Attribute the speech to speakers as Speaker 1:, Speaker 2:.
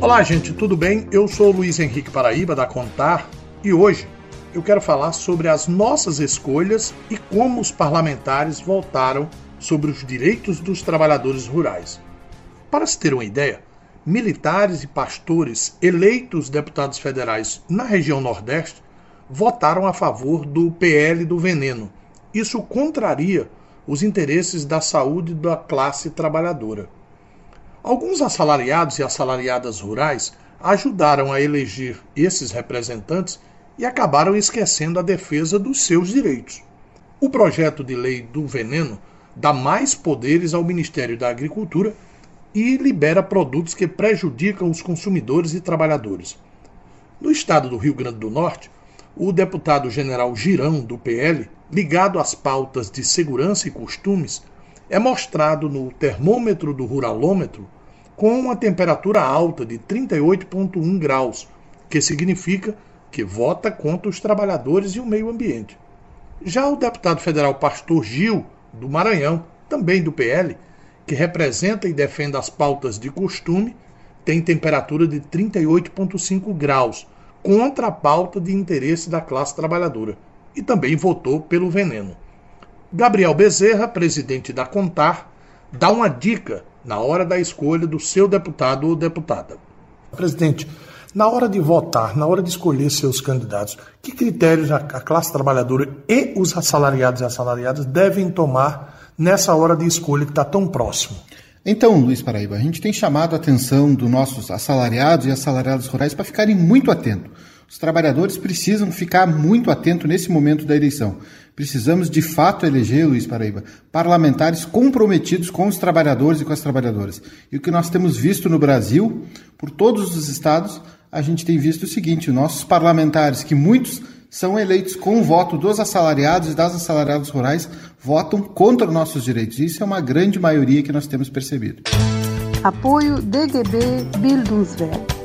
Speaker 1: Olá, gente, tudo bem? Eu sou Luiz Henrique Paraíba da Contar e hoje eu quero falar sobre as nossas escolhas e como os parlamentares votaram sobre os direitos dos trabalhadores rurais. Para se ter uma ideia, militares e pastores eleitos deputados federais na região Nordeste votaram a favor do PL do veneno. Isso contraria os interesses da saúde da classe trabalhadora. Alguns assalariados e assalariadas rurais ajudaram a eleger esses representantes e acabaram esquecendo a defesa dos seus direitos. O projeto de lei do veneno dá mais poderes ao Ministério da Agricultura e libera produtos que prejudicam os consumidores e trabalhadores. No estado do Rio Grande do Norte, o deputado general Girão, do PL, ligado às pautas de segurança e costumes, é mostrado no termômetro do ruralômetro com uma temperatura alta de 38,1 graus, que significa que vota contra os trabalhadores e o meio ambiente. Já o deputado federal Pastor Gil, do Maranhão, também do PL, que representa e defende as pautas de costume, tem temperatura de 38,5 graus, contra a pauta de interesse da classe trabalhadora, e também votou pelo veneno. Gabriel Bezerra, presidente da Contar, dá uma dica na hora da escolha do seu deputado ou deputada. Presidente, na hora de votar, na hora de escolher seus candidatos, que critérios a classe trabalhadora e os assalariados e assalariadas devem tomar nessa hora de escolha que está tão próximo?
Speaker 2: Então, Luiz Paraíba, a gente tem chamado a atenção dos nossos assalariados e assalariadas rurais para ficarem muito atentos. Os trabalhadores precisam ficar muito atentos nesse momento da eleição. Precisamos de fato eleger, Luiz Paraíba, parlamentares comprometidos com os trabalhadores e com as trabalhadoras. E o que nós temos visto no Brasil, por todos os estados, a gente tem visto o seguinte: nossos parlamentares, que muitos são eleitos com o voto dos assalariados e das assalariadas rurais, votam contra nossos direitos. Isso é uma grande maioria que nós temos percebido.
Speaker 3: Apoio DGB Bildungswerk